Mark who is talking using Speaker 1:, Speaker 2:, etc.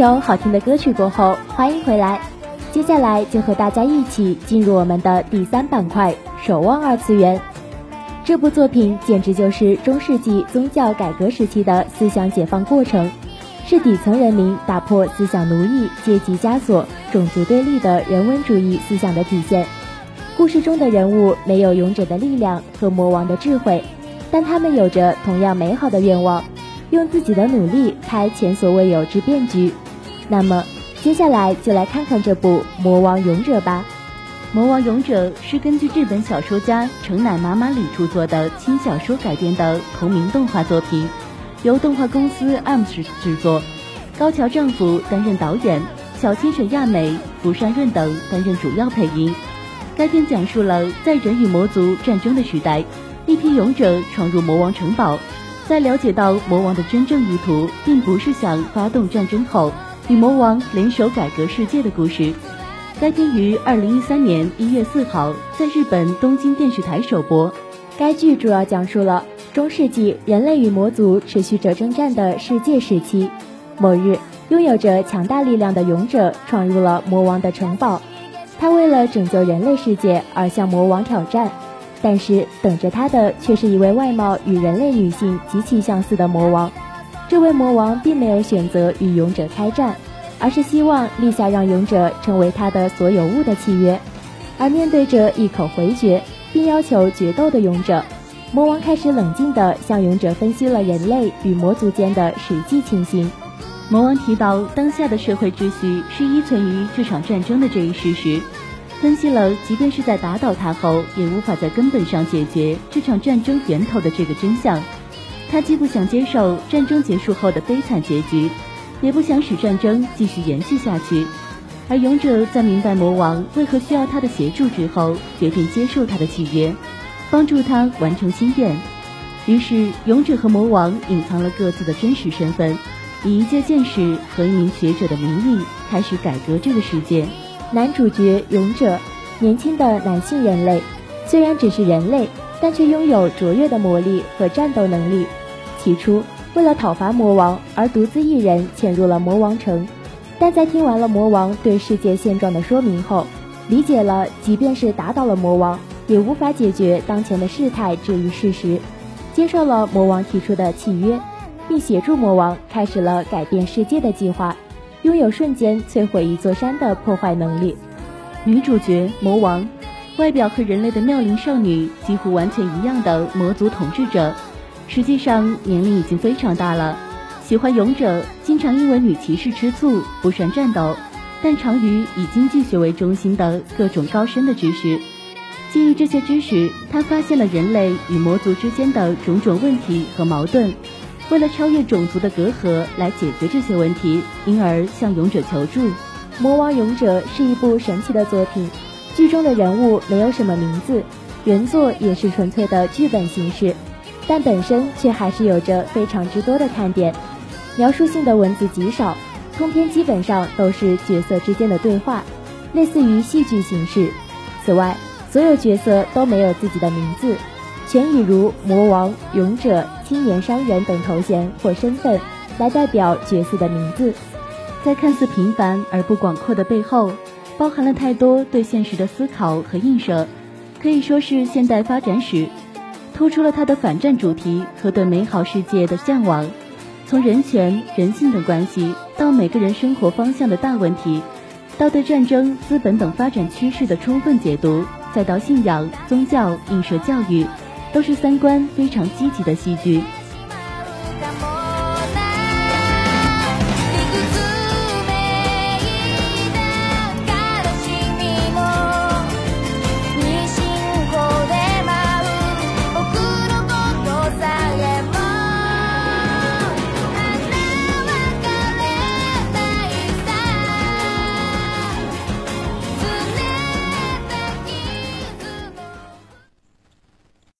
Speaker 1: 首好听的歌曲过后，欢迎回来。接下来就和大家一起进入我们的第三板块——守望二次元。这部作品简直就是中世纪宗教改革时期的思想解放过程，是底层人民打破思想奴役、阶级枷锁、种族对立的人文主义思想的体现。故事中的人物没有勇者的力量和魔王的智慧，但他们有着同样美好的愿望。用自己的努力开前所未有之变局，那么接下来就来看看这部《魔王勇者》吧。
Speaker 2: 《魔王勇者》是根据日本小说家城乃麻麻里著作的轻小说改编的同名动画作品，由动画公司 AM 制制作，高桥丈夫担任导演，小清水亚美、福山润等担任主要配音。该片讲述了在人与魔族战争的时代，一批勇者闯入魔王城堡。在了解到魔王的真正意图，并不是想发动战争后与魔王联手改革世界的故事。该片于二零一三年一月四号在日本东京电视台首播。
Speaker 1: 该剧主要讲述了中世纪人类与魔族持续着征战的世界时期。某日，拥有着强大力量的勇者闯入了魔王的城堡，他为了拯救人类世界而向魔王挑战。但是等着他的却是一位外貌与人类女性极其相似的魔王。这位魔王并没有选择与勇者开战，而是希望立下让勇者成为他的所有物的契约。而面对着一口回绝并要求决斗的勇者，魔王开始冷静地向勇者分析了人类与魔族间的实际情形。
Speaker 2: 魔王提到，当下的社会秩序是依存于这场战争的这一事实。分析了，即便是在打倒他后，也无法在根本上解决这场战争源头的这个真相。他既不想接受战争结束后的悲惨结局，也不想使战争继续延续下去。而勇者在明白魔王为何需要他的协助之后，决定接受他的契约，帮助他完成心愿。于是，勇者和魔王隐藏了各自的真实身份，以一介剑士和一名学者的名义，开始改革这个世界。
Speaker 1: 男主角勇者，年轻的男性人类，虽然只是人类，但却拥有卓越的魔力和战斗能力。起初，为了讨伐魔王而独自一人潜入了魔王城，但在听完了魔王对世界现状的说明后，理解了即便是打倒了魔王，也无法解决当前的事态这一事实，接受了魔王提出的契约，并协助魔王开始了改变世界的计划。拥有瞬间摧毁一座山的破坏能力，
Speaker 2: 女主角魔王，外表和人类的妙龄少女几乎完全一样的魔族统治者，实际上年龄已经非常大了。喜欢勇者，经常因为女骑士吃醋，不善战斗，但长于以经济学为中心的各种高深的知识。基于这些知识，他发现了人类与魔族之间的种种问题和矛盾。为了超越种族的隔阂来解决这些问题，因而向勇者求助。
Speaker 1: 《魔王勇者》是一部神奇的作品，剧中的人物没有什么名字，原作也是纯粹的剧本形式，但本身却还是有着非常之多的看点。描述性的文字极少，通篇基本上都是角色之间的对话，类似于戏剧形式。此外，所有角色都没有自己的名字。全以如魔王、勇者、青年商人等头衔或身份来代表角色的名字，
Speaker 2: 在看似平凡而不广阔的背后，包含了太多对现实的思考和映射，可以说是现代发展史，突出了他的反战主题和对美好世界的向往。从人权、人性等关系，到每个人生活方向的大问题，到对战争、资本等发展趋势的充分解读，再到信仰、宗教映射教育。都是三观非常积极的戏剧。